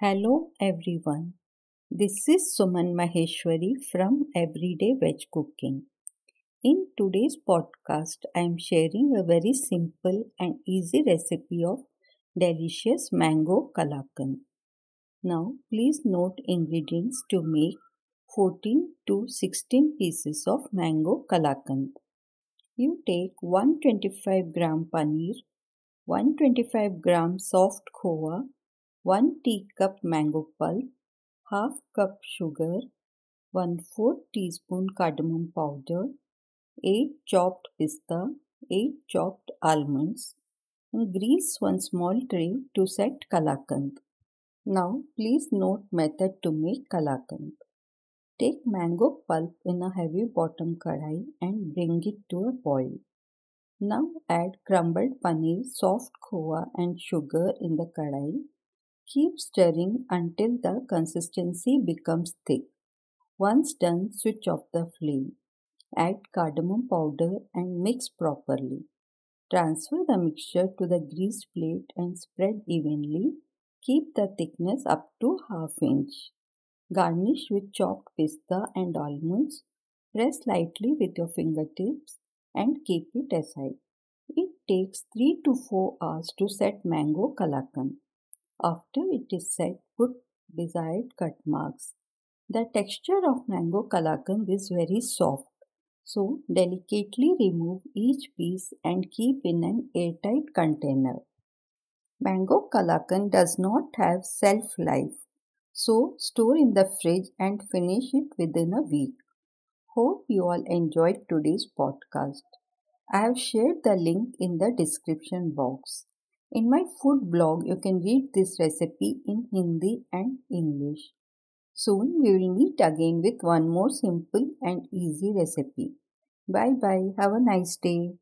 Hello everyone. This is Suman Maheshwari from Everyday Veg Cooking. In today's podcast, I am sharing a very simple and easy recipe of delicious mango kalakand. Now, please note ingredients to make 14 to 16 pieces of mango kalakand. You take 125 gram paneer, 125 gram soft khova, 1 teacup mango pulp, half cup sugar, 1 4 teaspoon cardamom powder, 8 chopped pista, 8 chopped almonds, and grease one small tray to set kalakand. Now please note method to make kalakand. Take mango pulp in a heavy bottom kadai and bring it to a boil. Now add crumbled paneer, soft khova and sugar in the kadai Keep stirring until the consistency becomes thick. Once done, switch off the flame. Add cardamom powder and mix properly. Transfer the mixture to the greased plate and spread evenly. Keep the thickness up to half inch. Garnish with chopped pista and almonds. Press lightly with your fingertips and keep it aside. It takes 3 to 4 hours to set mango kalakand. After it is set, put desired cut marks. The texture of mango kalakand is very soft, so delicately remove each piece and keep in an airtight container. Mango kalakand does not have shelf life, so store in the fridge and finish it within a week. Hope you all enjoyed today's podcast. I have shared the link in the description box. In my food blog, you can read this recipe in Hindi and English. Soon we will meet again with one more simple and easy recipe. Bye bye. Have a nice day.